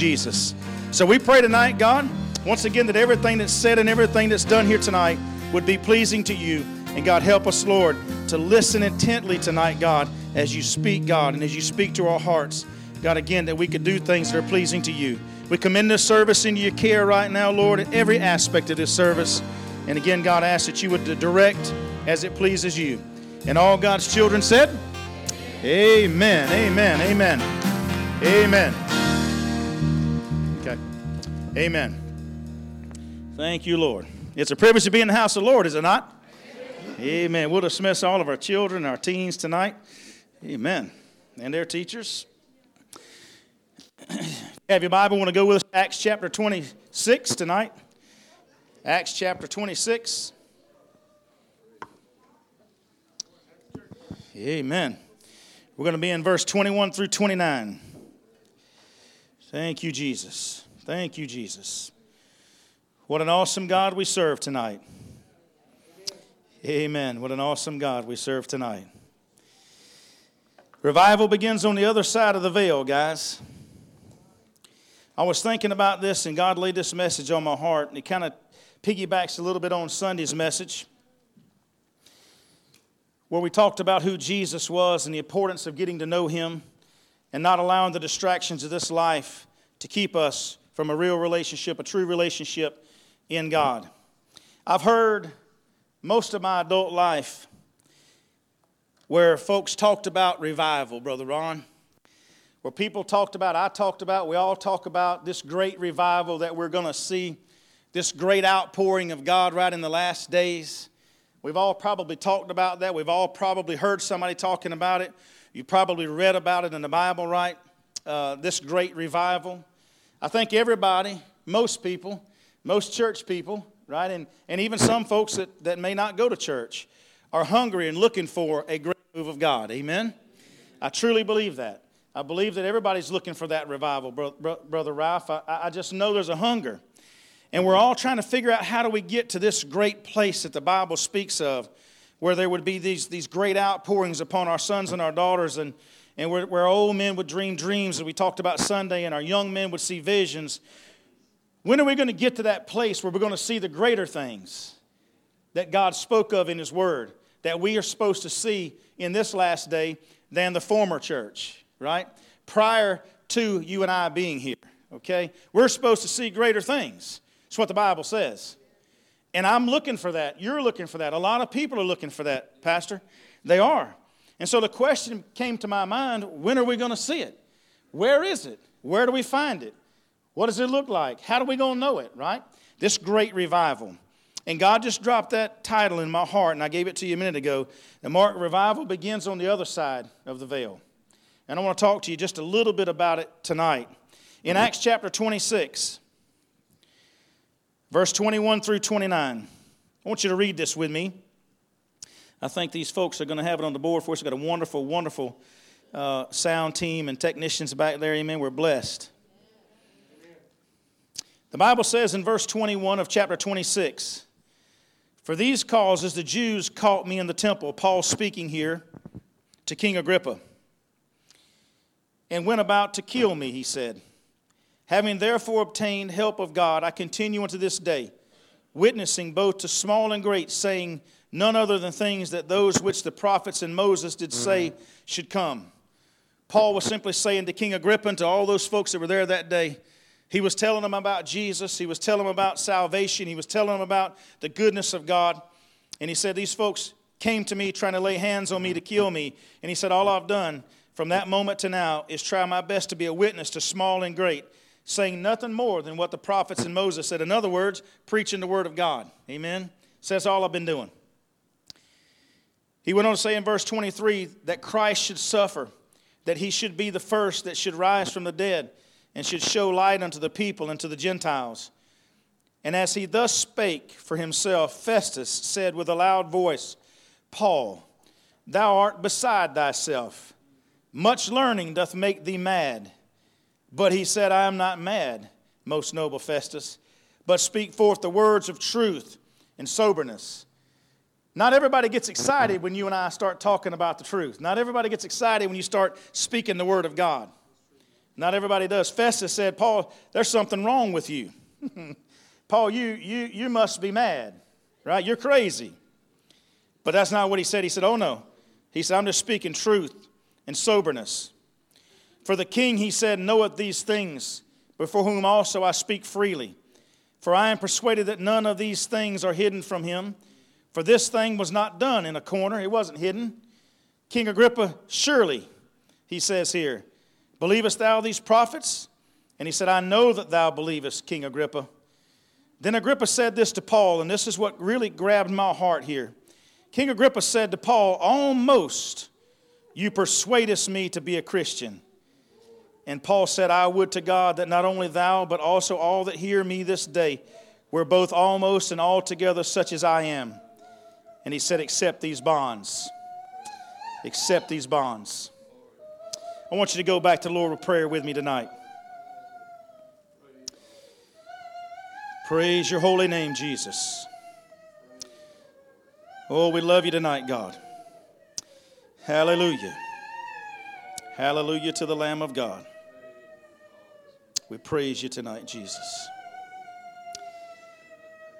Jesus. So we pray tonight, God, once again, that everything that's said and everything that's done here tonight would be pleasing to you. And God, help us, Lord, to listen intently tonight, God, as you speak, God, and as you speak to our hearts. God, again, that we could do things that are pleasing to you. We commend this service into your care right now, Lord, in every aspect of this service. And again, God, I ask that you would direct as it pleases you. And all God's children said, Amen, amen, amen, amen. Okay, amen. Thank you, Lord. It's a privilege to be in the house of the Lord, is it not? Amen. We'll dismiss all of our children, our teens tonight. Amen. And their teachers. Have your Bible? Want to go with us Acts chapter 26 tonight? Acts chapter 26. Amen. We're going to be in verse 21 through 29. Thank you, Jesus. Thank you, Jesus. What an awesome God we serve tonight. Amen. What an awesome God we serve tonight. Revival begins on the other side of the veil, guys. I was thinking about this, and God laid this message on my heart, and it kind of piggybacks a little bit on Sunday's message, where we talked about who Jesus was and the importance of getting to know Him and not allowing the distractions of this life to keep us from a real relationship, a true relationship in God. I've heard most of my adult life where folks talked about revival, Brother Ron where people talked about, I talked about, we all talk about this great revival that we're going to see, this great outpouring of God right in the last days. We've all probably talked about that. We've all probably heard somebody talking about it. You probably read about it in the Bible, right? Uh, this great revival. I think everybody, most people, most church people, right, and, and even some folks that, that may not go to church, are hungry and looking for a great move of God. Amen? I truly believe that. I believe that everybody's looking for that revival, Brother Ralph. I, I just know there's a hunger. And we're all trying to figure out how do we get to this great place that the Bible speaks of, where there would be these, these great outpourings upon our sons and our daughters, and, and where, where old men would dream dreams, that we talked about Sunday, and our young men would see visions. When are we going to get to that place where we're going to see the greater things that God spoke of in His Word, that we are supposed to see in this last day than the former church? right? Prior to you and I being here, okay? We're supposed to see greater things. That's what the Bible says. And I'm looking for that. You're looking for that. A lot of people are looking for that, Pastor. They are. And so the question came to my mind when are we going to see it? Where is it? Where do we find it? What does it look like? How do we going to know it, right? This great revival. And God just dropped that title in my heart, and I gave it to you a minute ago. The Mark Revival begins on the other side of the veil. And I want to talk to you just a little bit about it tonight. In Acts chapter 26, verse 21 through 29, I want you to read this with me. I think these folks are going to have it on the board for us. We've got a wonderful, wonderful uh, sound team and technicians back there. Amen. We're blessed. The Bible says in verse 21 of chapter 26 For these causes the Jews caught me in the temple. Paul speaking here to King Agrippa and went about to kill me, he said. Having therefore obtained help of God, I continue unto this day, witnessing both to small and great, saying none other than things that those which the prophets and Moses did mm-hmm. say should come. Paul was simply saying to King Agrippa and to all those folks that were there that day, he was telling them about Jesus, he was telling them about salvation, he was telling them about the goodness of God. And he said, These folks came to me trying to lay hands on me to kill me. And he said, All I've done from that moment to now is try my best to be a witness to small and great, saying nothing more than what the prophets and Moses said. In other words, preaching the word of God. Amen. So that's all I've been doing. He went on to say in verse 23 that Christ should suffer, that he should be the first that should rise from the dead, and should show light unto the people and to the Gentiles. And as he thus spake for himself, Festus said with a loud voice, Paul, thou art beside thyself. Much learning doth make thee mad. But he said, I am not mad, most noble Festus, but speak forth the words of truth and soberness. Not everybody gets excited when you and I start talking about the truth. Not everybody gets excited when you start speaking the word of God. Not everybody does. Festus said, Paul, there's something wrong with you. Paul, you, you, you must be mad, right? You're crazy. But that's not what he said. He said, Oh no. He said, I'm just speaking truth and soberness. For the king, he said, knoweth these things, before whom also I speak freely. For I am persuaded that none of these things are hidden from him. For this thing was not done in a corner, it wasn't hidden. King Agrippa, surely, he says here, believest thou these prophets? And he said, I know that thou believest, King Agrippa. Then Agrippa said this to Paul, and this is what really grabbed my heart here. King Agrippa said to Paul, Almost you persuadest me to be a Christian. And Paul said, I would to God that not only thou, but also all that hear me this day were both almost and altogether such as I am. And he said, Accept these bonds. Accept these bonds. I want you to go back to the Lord with prayer with me tonight. Praise your holy name, Jesus. Oh, we love you tonight, God. Hallelujah. Hallelujah to the Lamb of God. We praise you tonight, Jesus.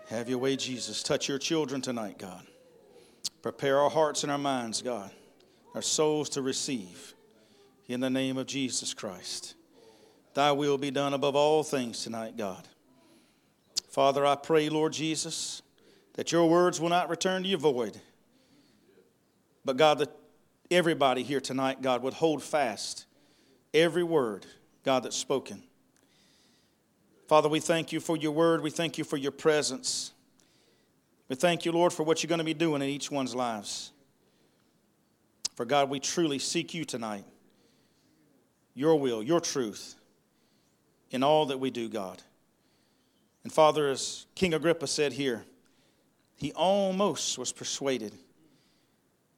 Have your way, Jesus. Touch your children tonight, God. Prepare our hearts and our minds, God, our souls to receive. In the name of Jesus Christ. Thy will be done above all things tonight, God. Father, I pray, Lord Jesus, that your words will not return to you void. But God, that everybody here tonight, God, would hold fast every word, God, that's spoken. Father, we thank you for your word. We thank you for your presence. We thank you, Lord, for what you're going to be doing in each one's lives. For God, we truly seek you tonight, your will, your truth, in all that we do, God. And Father, as King Agrippa said here, he almost was persuaded.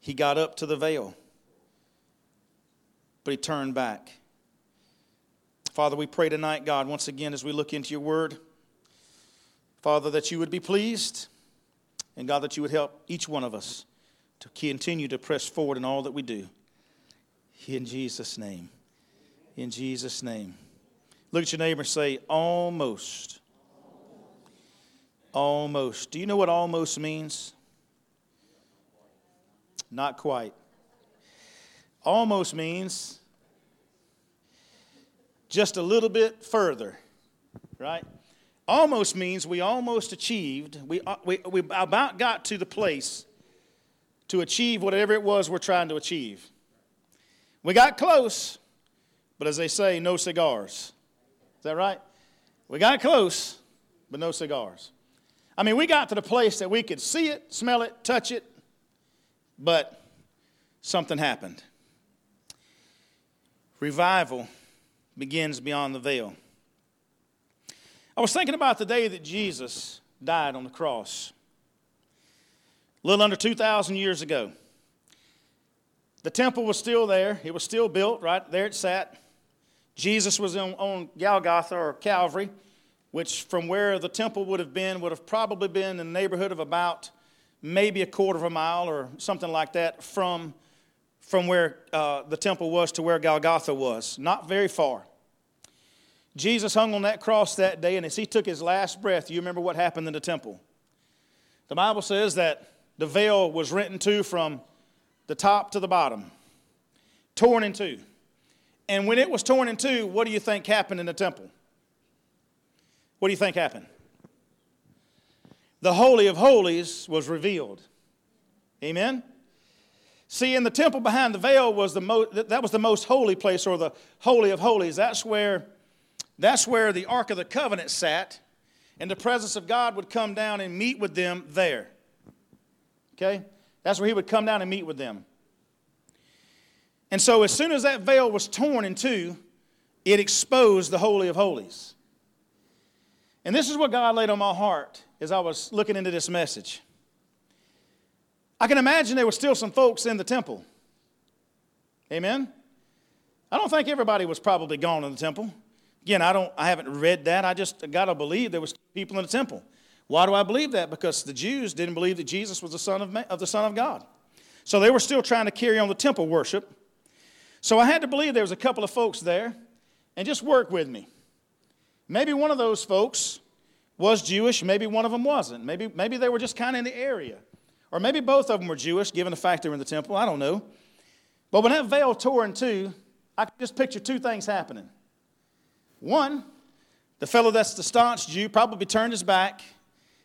He got up to the veil, but he turned back. Father, we pray tonight, God, once again as we look into your word, Father, that you would be pleased, and God, that you would help each one of us to continue to press forward in all that we do. In Jesus' name. In Jesus' name. Look at your neighbor and say, almost. Almost. Do you know what almost means? Not quite. Almost means just a little bit further, right? Almost means we almost achieved, we, uh, we, we about got to the place to achieve whatever it was we're trying to achieve. We got close, but as they say, no cigars. Is that right? We got close, but no cigars. I mean, we got to the place that we could see it, smell it, touch it, but something happened. Revival begins beyond the veil. I was thinking about the day that Jesus died on the cross, a little under 2,000 years ago. The temple was still there, it was still built, right there it sat. Jesus was on, on Golgotha or Calvary, which from where the temple would have been would have probably been in the neighborhood of about maybe a quarter of a mile or something like that from from where uh, the temple was to where Golgotha was, not very far. Jesus hung on that cross that day, and as he took his last breath, you remember what happened in the temple. The Bible says that the veil was rent in two from the top to the bottom, torn in two. And when it was torn in two, what do you think happened in the temple? What do you think happened? The Holy of Holies was revealed. Amen? See, in the temple behind the veil was the most, that was the most holy place, or the holy of holies. That's where, that's where the Ark of the Covenant sat, and the presence of God would come down and meet with them there. Okay? That's where he would come down and meet with them. And so, as soon as that veil was torn in two, it exposed the Holy of Holies. And this is what God laid on my heart as I was looking into this message. I can imagine there were still some folks in the temple. Amen? I don't think everybody was probably gone in the temple. Again, I, don't, I haven't read that. I just got to believe there was people in the temple. Why do I believe that? Because the Jews didn't believe that Jesus was the Son of, of the Son of God. So they were still trying to carry on the temple worship. So I had to believe there was a couple of folks there. and just work with me. Maybe one of those folks was Jewish, maybe one of them wasn't. Maybe, maybe they were just kind of in the area. Or maybe both of them were Jewish, given the fact they were in the temple. I don't know. But when that veil tore in two, I could just picture two things happening. One, the fellow that's the staunch Jew probably turned his back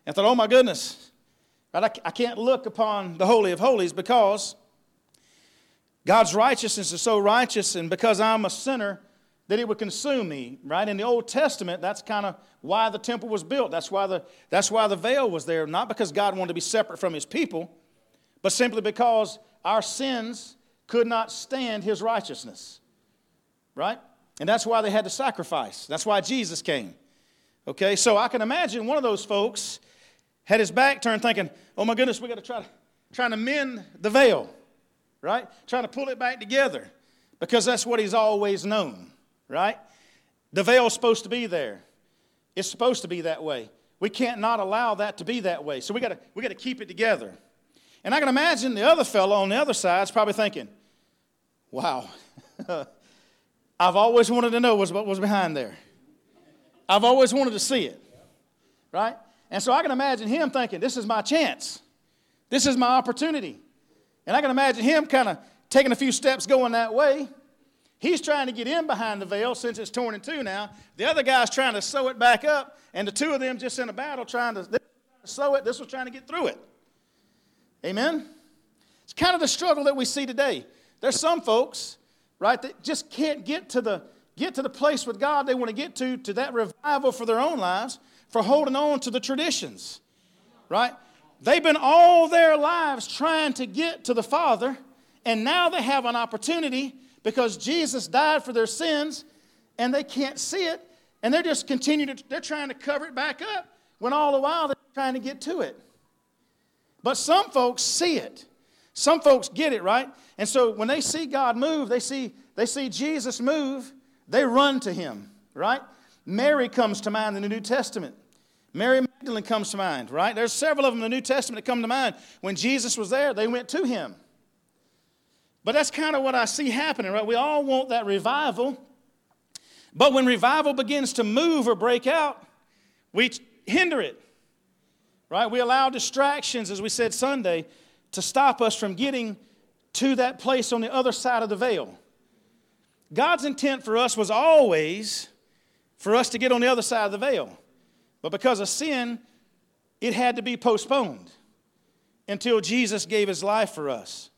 and thought, oh my goodness, right, I can't look upon the Holy of Holies because God's righteousness is so righteous, and because I'm a sinner, that it would consume me, right? In the Old Testament, that's kind of why the temple was built. That's why, the, that's why the veil was there, not because God wanted to be separate from his people, but simply because our sins could not stand his righteousness, right? And that's why they had to sacrifice. That's why Jesus came. Okay, so I can imagine one of those folks had his back turned thinking, oh my goodness, we got to try to, trying to mend the veil, right? Trying to pull it back together because that's what he's always known, right? The veil's supposed to be there. It's supposed to be that way. We can't not allow that to be that way. So we got to we got to keep it together. And I can imagine the other fellow on the other side is probably thinking, wow, I've always wanted to know what was behind there. I've always wanted to see it, right? And so I can imagine him thinking, this is my chance. This is my opportunity. And I can imagine him kind of taking a few steps going that way. He's trying to get in behind the veil since it's torn in two now. The other guy's trying to sew it back up, and the two of them just in a battle trying to, trying to sew it. This was trying to get through it. Amen? It's kind of the struggle that we see today. There's some folks, right, that just can't get to the get to the place with God they want to get to, to that revival for their own lives, for holding on to the traditions. Right? They've been all their lives trying to get to the Father, and now they have an opportunity because Jesus died for their sins and they can't see it, and they're just continuing to, they're trying to cover it back up when all the while they're trying to get to it. But some folks see it. Some folks get it, right? And so when they see God move, they see, they see Jesus move, they run to him, right? Mary comes to mind in the New Testament. Mary Magdalene comes to mind, right? There's several of them in the New Testament that come to mind. When Jesus was there, they went to him. But that's kind of what I see happening, right? We all want that revival. But when revival begins to move or break out, we hinder it, right? We allow distractions, as we said Sunday, to stop us from getting to that place on the other side of the veil. God's intent for us was always for us to get on the other side of the veil. But because of sin, it had to be postponed until Jesus gave his life for us.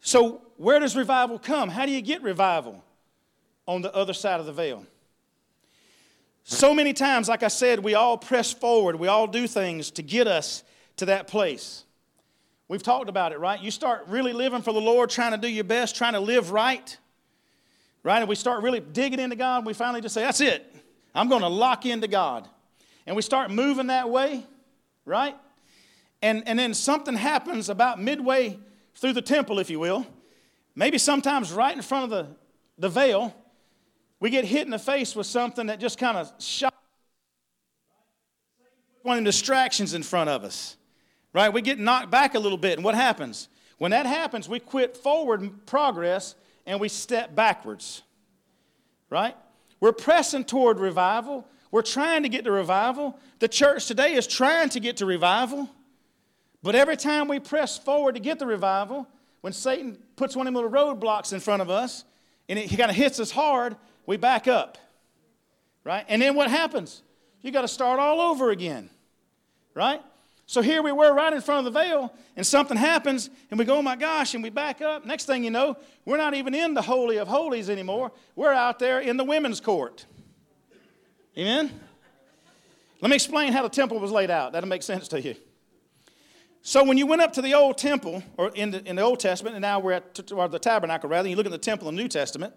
So, where does revival come? How do you get revival on the other side of the veil? So many times, like I said, we all press forward, we all do things to get us to that place. We've talked about it, right? You start really living for the Lord, trying to do your best, trying to live right, right? And we start really digging into God, we finally just say, That's it. I'm going to lock into God. And we start moving that way, right? And, and then something happens about midway through the temple, if you will, maybe sometimes right in front of the, the veil, we get hit in the face with something that just kind of shocks one of the distractions in front of us. Right? We get knocked back a little bit, and what happens? When that happens, we quit forward progress and we step backwards. Right? We're pressing toward revival. We're trying to get to revival. The church today is trying to get to revival. But every time we press forward to get the revival, when Satan puts one of them little roadblocks in front of us and he kind of hits us hard, we back up. Right? And then what happens? You got to start all over again. Right? So here we were right in front of the veil, and something happens, and we go, oh my gosh, and we back up. Next thing you know, we're not even in the Holy of Holies anymore. We're out there in the women's court. Amen? Let me explain how the temple was laid out. That'll make sense to you. So when you went up to the old temple, or in the, in the Old Testament, and now we're at the tabernacle rather, you look at the temple in the New Testament,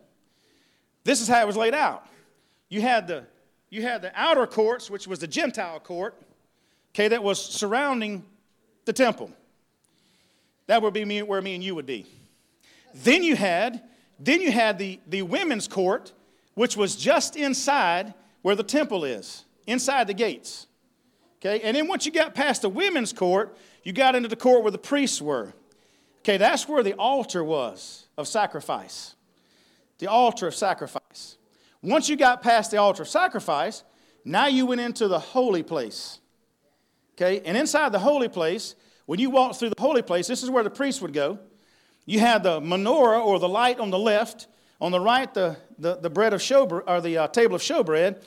this is how it was laid out. You had the, you had the outer courts, which was the Gentile court, okay, that was surrounding the temple. That would be me, where me and you would be. Then you had, then you had the, the women's court, which was just inside where the temple is, inside the gates. Okay, and then once you got past the women's court, you got into the court where the priests were. Okay, that's where the altar was of sacrifice. The altar of sacrifice. Once you got past the altar of sacrifice, now you went into the holy place. Okay, and inside the holy place, when you walked through the holy place, this is where the priest would go. You had the menorah or the light on the left, on the right, the, the, the bread of showbread, or the uh, table of showbread,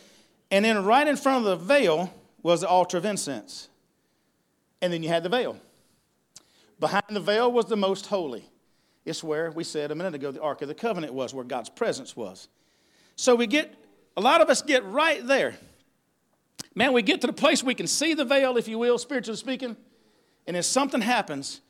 and then right in front of the veil was the altar of incense. And then you had the veil. Behind the veil was the most holy. It's where we said a minute ago the Ark of the Covenant was, where God's presence was. So we get, a lot of us get right there. Man, we get to the place we can see the veil, if you will, spiritually speaking, and if something happens,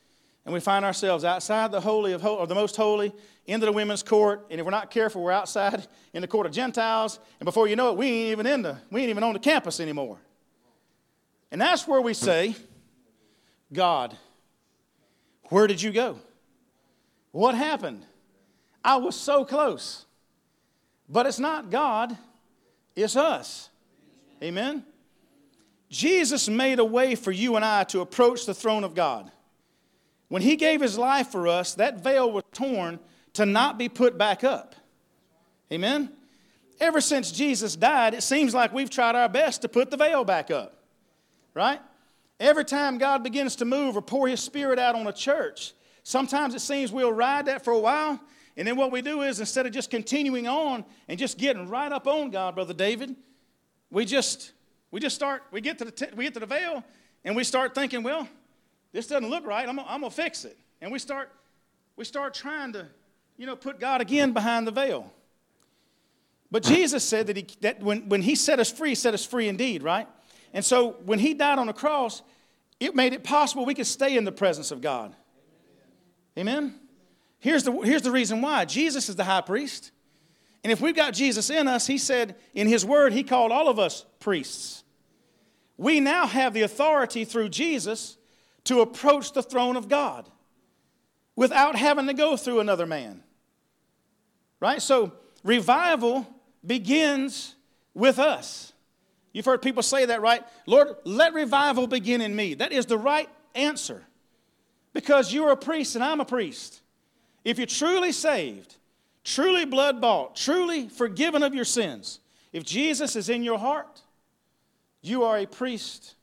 and we find ourselves outside the holy of or the most holy, into the women's court, and if we're not careful, we're outside in the court of Gentiles, and before you know it, we ain't even in the, we ain't even on the campus anymore. And that's where we say, God, where did you go? What happened? I was so close. But it's not God, it's us. Amen? Jesus made a way for you and I to approach the throne of God. When he gave his life for us, that veil was torn to not be put back up. Amen? Ever since Jesus died, it seems like we've tried our best to put the veil back up. Right? Every time God begins to move or pour his spirit out on a church, sometimes it seems we'll ride that for a while, and then what we do is instead of just continuing on and just getting right up on God, Brother David, we just we just start, we get to the, t- we get to the veil and we start thinking, well, this doesn't look right. I'm, going to fix it. And we start, we start trying to, you know, put God again behind the veil. But Jesus said that, he, that when, when he set us free, set us free indeed, right? And so when he died on the cross, it made it possible we could stay in the presence of God. Amen? Here's the, here's the reason why Jesus is the high priest. And if we've got Jesus in us, he said in his word, he called all of us priests. We now have the authority through Jesus to approach the throne of God without having to go through another man. Right? So, revival begins with us. You've heard people say that, right? Lord, let revival begin in me. That is the right answer because you're a priest and I'm a priest. If you're truly saved, truly blood bought, truly forgiven of your sins, if Jesus is in your heart, you are a priest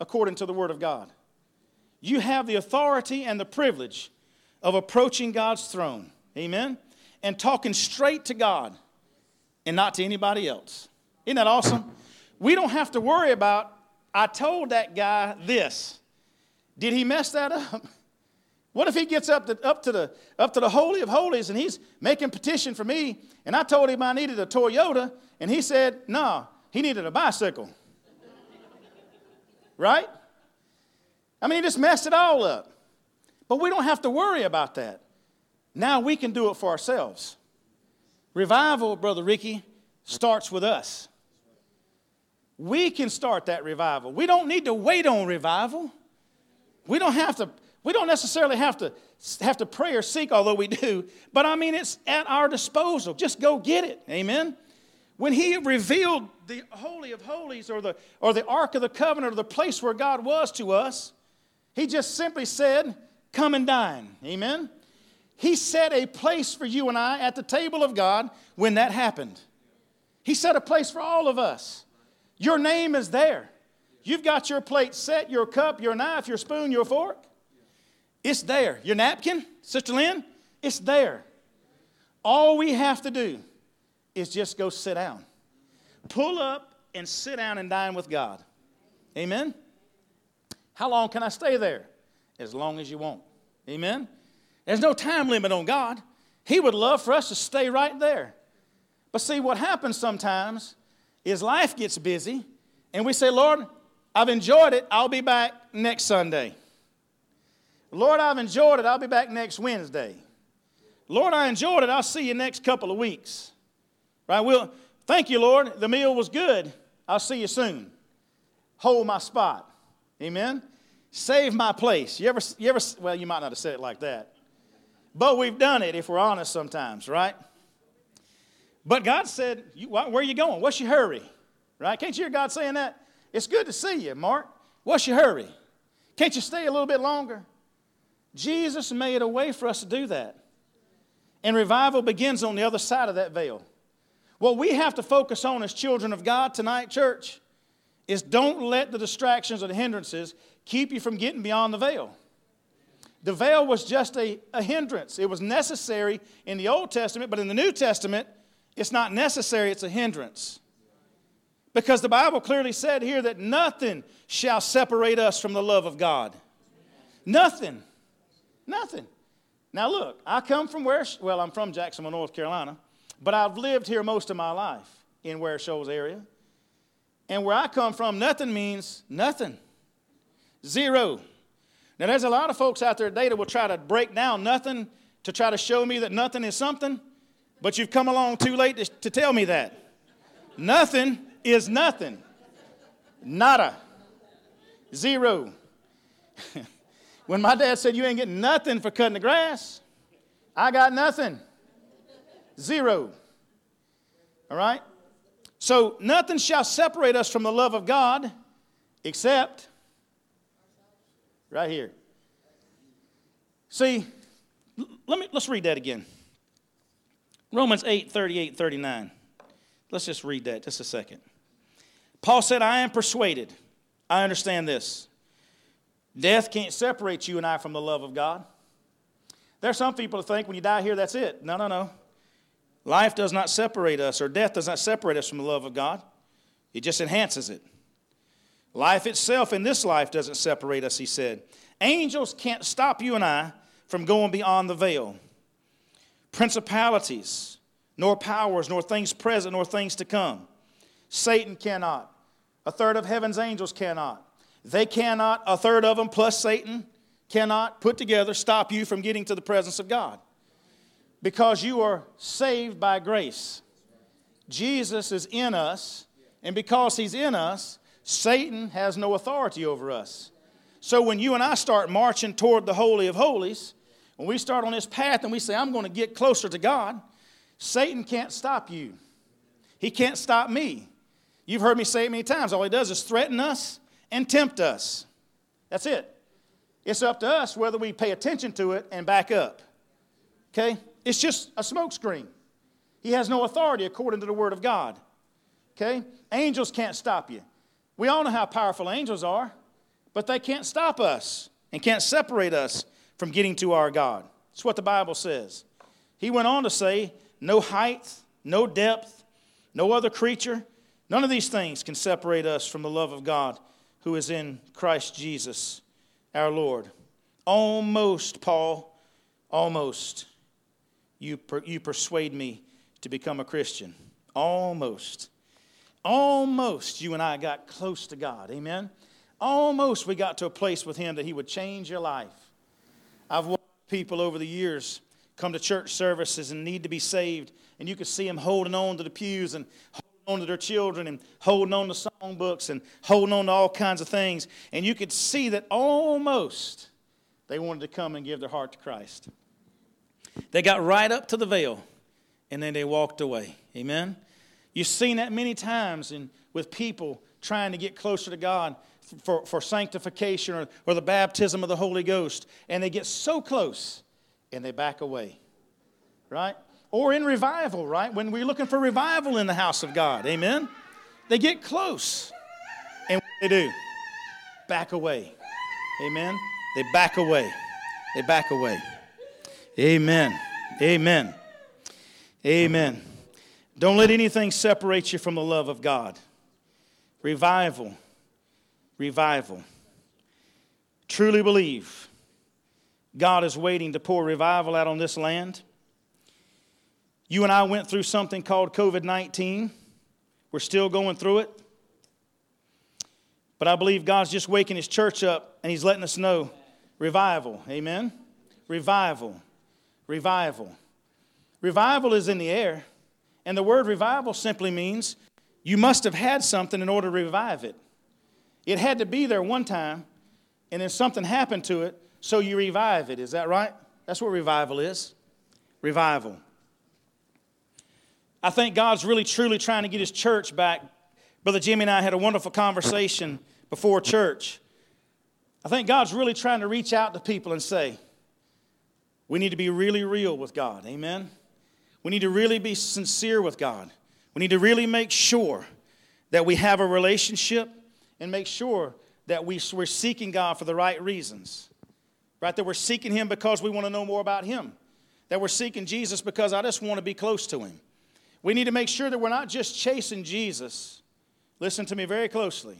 according to the Word of God. You have the authority and the privilege of approaching God's throne. Amen? And talking straight to God and not to anybody else. Isn't that awesome? We don't have to worry about, I told that guy this. Did he mess that up? What if he gets up to, up, to the, up to the Holy of Holies and he's making petition for me, and I told him I needed a Toyota, and he said, no, nah, he needed a bicycle. right? I mean, he just messed it all up. But we don't have to worry about that. Now we can do it for ourselves. Revival, Brother Ricky, starts with us. We can start that revival. We don't need to wait on revival. We don't have to we don't necessarily have to have to pray or seek, although we do, but I mean it's at our disposal. Just go get it. Amen. When he revealed the Holy of Holies or the, or the Ark of the Covenant or the place where God was to us, he just simply said, Come and dine. Amen. He set a place for you and I at the table of God when that happened. He set a place for all of us. Your name is there. You've got your plate set, your cup, your knife, your spoon, your fork. It's there. Your napkin, Sister Lynn, it's there. All we have to do is just go sit down. Pull up and sit down and dine with God. Amen? How long can I stay there? As long as you want. Amen? There's no time limit on God. He would love for us to stay right there. But see, what happens sometimes is life gets busy, and we say, Lord, I've enjoyed it. I'll be back next Sunday. Lord, I've enjoyed it. I'll be back next Wednesday. Lord, I enjoyed it. I'll see you next couple of weeks. Right? Well, thank you, Lord. The meal was good. I'll see you soon. Hold my spot. Amen. Save my place. You ever, you ever, well, you might not have said it like that. But we've done it if we're honest sometimes, right? But God said, Where are you going? What's your hurry? Right? Can't you hear God saying that? It's good to see you, Mark. What's your hurry? Can't you stay a little bit longer? Jesus made a way for us to do that. And revival begins on the other side of that veil. What we have to focus on as children of God tonight, church, is don't let the distractions or the hindrances keep you from getting beyond the veil. The veil was just a, a hindrance. It was necessary in the Old Testament, but in the New Testament, it's not necessary, it's a hindrance. Because the Bible clearly said here that nothing shall separate us from the love of God. Nothing. Nothing. Now, look, I come from where, well, I'm from Jacksonville, North Carolina, but I've lived here most of my life in Ware Shoals area. And where I come from, nothing means nothing. Zero. Now, there's a lot of folks out there today that will try to break down nothing to try to show me that nothing is something, but you've come along too late to, to tell me that. nothing is nothing. Nada. Zero. when my dad said, You ain't getting nothing for cutting the grass, I got nothing. Zero. All right? So, nothing shall separate us from the love of God except right here. See, let me let's read that again. Romans 8, 38, 39. Let's just read that just a second. Paul said, I am persuaded. I understand this. Death can't separate you and I from the love of God. There are some people who think when you die here, that's it. No, no, no. Life does not separate us, or death does not separate us from the love of God, it just enhances it. Life itself in this life doesn't separate us, he said. Angels can't stop you and I from going beyond the veil. Principalities, nor powers, nor things present, nor things to come. Satan cannot. A third of heaven's angels cannot. They cannot, a third of them plus Satan, cannot put together stop you from getting to the presence of God. Because you are saved by grace. Jesus is in us, and because he's in us, Satan has no authority over us. So when you and I start marching toward the Holy of Holies, when we start on this path and we say, I'm going to get closer to God, Satan can't stop you. He can't stop me. You've heard me say it many times. All he does is threaten us and tempt us. That's it. It's up to us whether we pay attention to it and back up. Okay? It's just a smokescreen. He has no authority according to the Word of God. Okay? Angels can't stop you. We all know how powerful angels are, but they can't stop us and can't separate us from getting to our God. That's what the Bible says. He went on to say, No height, no depth, no other creature, none of these things can separate us from the love of God who is in Christ Jesus our Lord. Almost, Paul, almost, you, per, you persuade me to become a Christian. Almost. Almost you and I got close to God. Amen? Almost we got to a place with Him that He would change your life. I've watched people over the years come to church services and need to be saved, and you can see them holding on to the pews and on to their children and holding on to songbooks and holding on to all kinds of things. And you could see that almost they wanted to come and give their heart to Christ. They got right up to the veil and then they walked away. Amen? You've seen that many times in, with people trying to get closer to God for, for sanctification or, or the baptism of the Holy Ghost, and they get so close and they back away, right? Or in revival, right? When we're looking for revival in the house of God, amen? They get close, and what do they do? Back away, amen? They back away. They back away. Amen. Amen. Amen. Don't let anything separate you from the love of God. Revival. Revival. Truly believe God is waiting to pour revival out on this land. You and I went through something called COVID 19. We're still going through it. But I believe God's just waking His church up and He's letting us know revival. Amen? Revival. Revival. Revival is in the air. And the word revival simply means you must have had something in order to revive it. It had to be there one time, and then something happened to it, so you revive it. Is that right? That's what revival is. Revival. I think God's really truly trying to get his church back. Brother Jimmy and I had a wonderful conversation before church. I think God's really trying to reach out to people and say, we need to be really real with God. Amen? We need to really be sincere with God. We need to really make sure that we have a relationship and make sure that we, we're seeking God for the right reasons. Right? That we're seeking Him because we want to know more about Him. That we're seeking Jesus because I just want to be close to Him. We need to make sure that we're not just chasing Jesus. Listen to me very closely.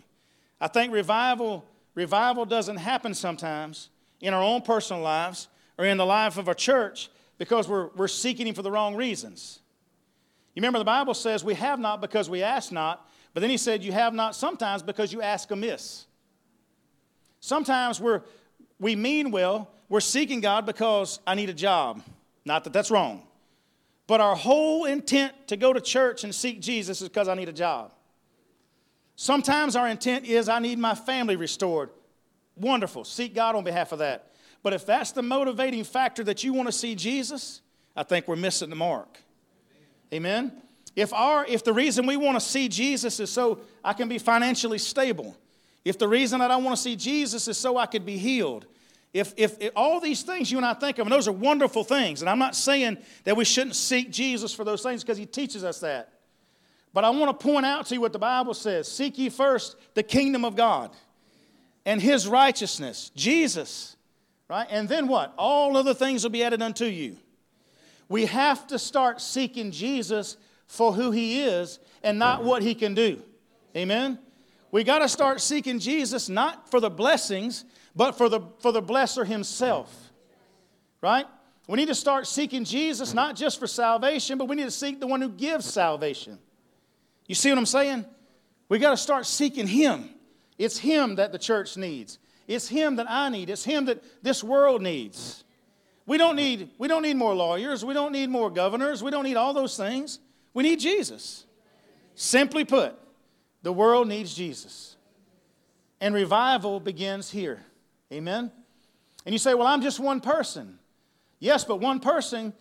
I think revival, revival doesn't happen sometimes in our own personal lives or in the life of our church because we're, we're seeking Him for the wrong reasons. You remember the Bible says we have not because we ask not, but then He said you have not sometimes because you ask amiss. Sometimes we're, we mean well, we're seeking God because I need a job. Not that that's wrong. But our whole intent to go to church and seek Jesus is because I need a job. Sometimes our intent is I need my family restored. Wonderful. Seek God on behalf of that. But if that's the motivating factor that you want to see Jesus, I think we're missing the mark. Amen. If our if the reason we want to see Jesus is so I can be financially stable, if the reason that I want to see Jesus is so I could be healed, if, if, if, all these things you and I think of, and those are wonderful things, and I'm not saying that we shouldn't seek Jesus for those things because he teaches us that. But I want to point out to you what the Bible says Seek ye first the kingdom of God and his righteousness, Jesus. Right? And then what? All other things will be added unto you. We have to start seeking Jesus for who he is and not what he can do. Amen? We got to start seeking Jesus not for the blessings, but for the, for the blesser himself. Right? We need to start seeking Jesus not just for salvation, but we need to seek the one who gives salvation. You see what I'm saying? We got to start seeking him. It's him that the church needs. It's Him that I need. It's Him that this world needs. We don't need, we don't need more lawyers. We don't need more governors. We don't need all those things. We need Jesus. Simply put, the world needs Jesus. And revival begins here. Amen? And you say, well, I'm just one person. Yes, but one person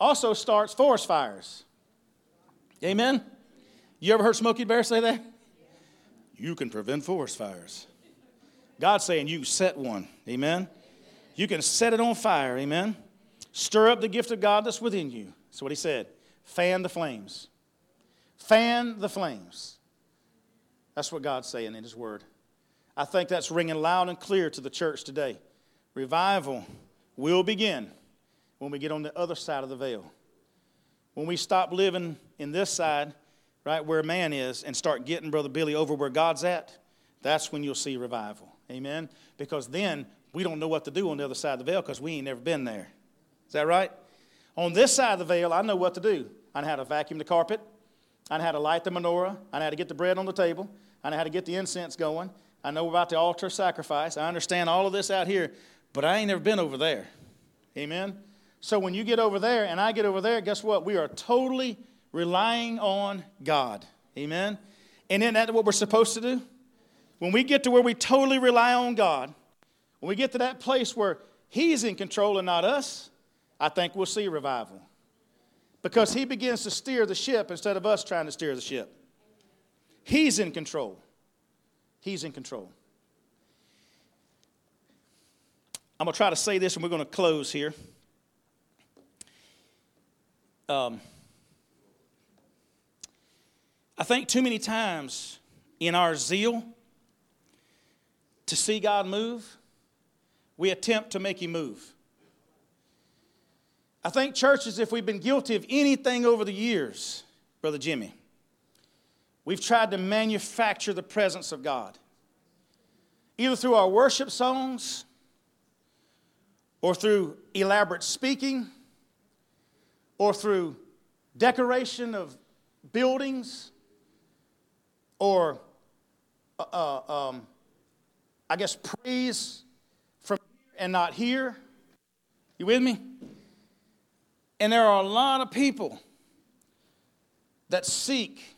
also starts forest fires. Amen? You ever heard Smokey Bear say that? You can prevent forest fires. God's saying you set one. Amen. You can set it on fire. Amen. Stir up the gift of God that's within you. That's what he said. Fan the flames. Fan the flames. That's what God's saying in his word. I think that's ringing loud and clear to the church today. Revival will begin when we get on the other side of the veil. When we stop living in this side, right where man is, and start getting Brother Billy over where God's at, that's when you'll see revival. Amen? Because then we don't know what to do on the other side of the veil because we ain't never been there. Is that right? On this side of the veil, I know what to do. I know how to vacuum the carpet. I know how to light the menorah. I know how to get the bread on the table. I know how to get the incense going. I know about the altar sacrifice. I understand all of this out here, but I ain't never been over there. Amen? So when you get over there and I get over there, guess what? We are totally relying on God. Amen? And isn't that what we're supposed to do? When we get to where we totally rely on God, when we get to that place where He's in control and not us, I think we'll see revival. Because He begins to steer the ship instead of us trying to steer the ship. He's in control. He's in control. I'm going to try to say this and we're going to close here. Um, I think too many times in our zeal, to see God move, we attempt to make Him move. I think churches, if we've been guilty of anything over the years, Brother Jimmy, we've tried to manufacture the presence of God. Either through our worship songs or through elaborate speaking or through decoration of buildings or uh, uh um, I guess, praise from here and not here. You with me? And there are a lot of people that seek,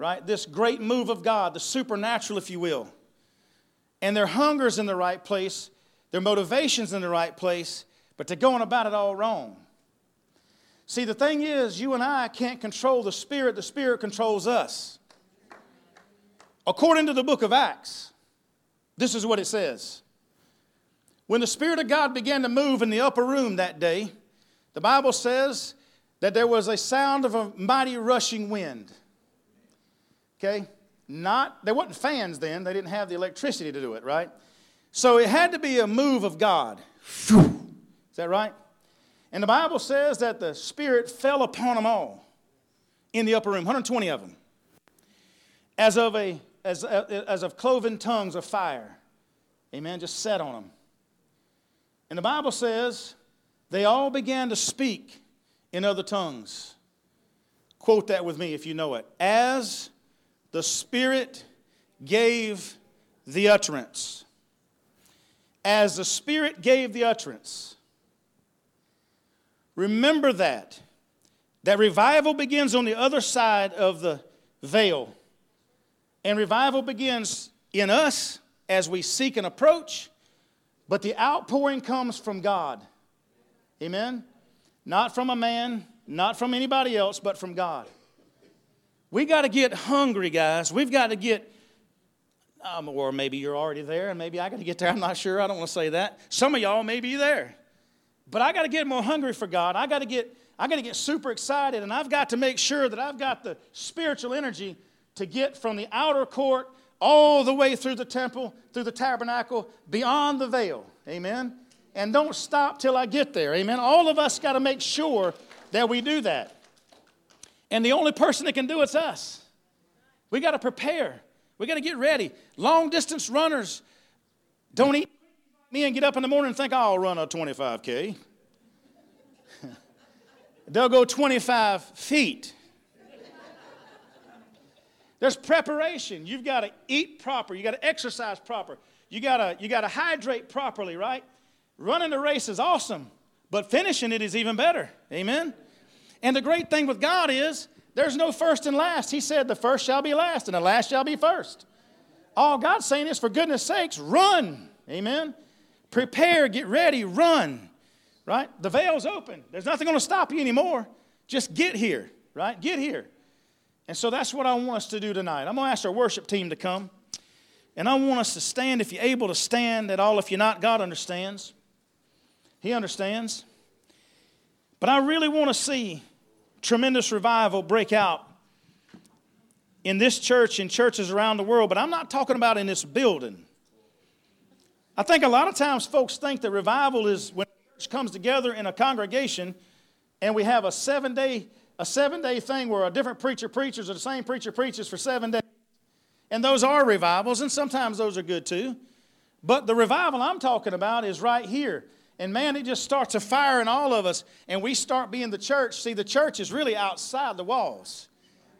right, this great move of God, the supernatural, if you will. And their hunger's in the right place, their motivation's in the right place, but they're going about it all wrong. See, the thing is, you and I can't control the Spirit, the Spirit controls us. According to the book of Acts, this is what it says. When the Spirit of God began to move in the upper room that day, the Bible says that there was a sound of a mighty rushing wind. Okay? Not, they wasn't fans then, they didn't have the electricity to do it, right? So it had to be a move of God. Is that right? And the Bible says that the Spirit fell upon them all in the upper room, 120 of them, as of, a, as, as of cloven tongues of fire. Amen. Just set on them. And the Bible says they all began to speak in other tongues. Quote that with me if you know it. As the Spirit gave the utterance. As the Spirit gave the utterance. Remember that. That revival begins on the other side of the veil. And revival begins in us as we seek and approach, but the outpouring comes from God. Amen? Not from a man, not from anybody else, but from God. We got to get hungry, guys. We've got to get, um, or maybe you're already there, and maybe I got to get there. I'm not sure. I don't want to say that. Some of y'all may be there. But I got to get more hungry for God. I got to get I got to get super excited and I've got to make sure that I've got the spiritual energy to get from the outer court all the way through the temple, through the tabernacle, beyond the veil. Amen. And don't stop till I get there. Amen. All of us got to make sure that we do that. And the only person that can do it's us. We got to prepare. We got to get ready. Long distance runners don't eat me and get up in the morning and think, I'll run a 25K. They'll go 25 feet. There's preparation. You've got to eat proper. You've got to exercise proper. You got to you got to hydrate properly, right? Running the race is awesome, but finishing it is even better. Amen. And the great thing with God is there's no first and last. He said the first shall be last and the last shall be first. All God's saying is for goodness sakes, run. Amen. Prepare, get ready, run. Right? The veil's open. There's nothing going to stop you anymore. Just get here, right? Get here. And so that's what I want us to do tonight. I'm going to ask our worship team to come. And I want us to stand if you're able to stand at all. If you're not, God understands. He understands. But I really want to see tremendous revival break out in this church and churches around the world. But I'm not talking about in this building. I think a lot of times folks think that revival is when church comes together in a congregation and we have a seven day a seven day thing where a different preacher preaches or the same preacher preaches for seven days. And those are revivals, and sometimes those are good too. But the revival I'm talking about is right here. And man, it just starts a fire in all of us, and we start being the church. See, the church is really outside the walls,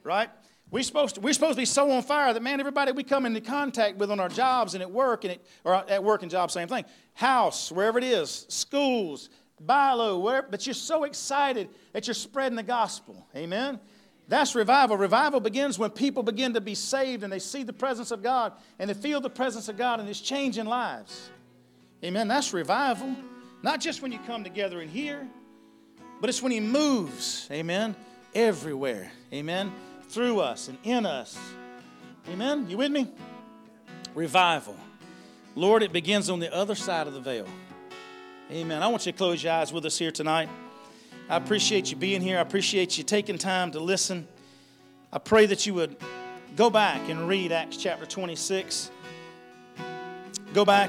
right? We're supposed, to, we're supposed to be so on fire that, man, everybody we come into contact with on our jobs and at work, and it, or at work and job, same thing. House, wherever it is, schools, BI-LO, wherever, but you're so excited that you're spreading the gospel. Amen? That's revival. Revival begins when people begin to be saved and they see the presence of God and they feel the presence of God and it's changing lives. Amen? That's revival. Not just when you come together in here, but it's when He moves. Amen? Everywhere. Amen? through us and in us. Amen? You with me? Revival. Lord, it begins on the other side of the veil. Amen. I want you to close your eyes with us here tonight. I appreciate you being here. I appreciate you taking time to listen. I pray that you would go back and read Acts chapter 26. Go back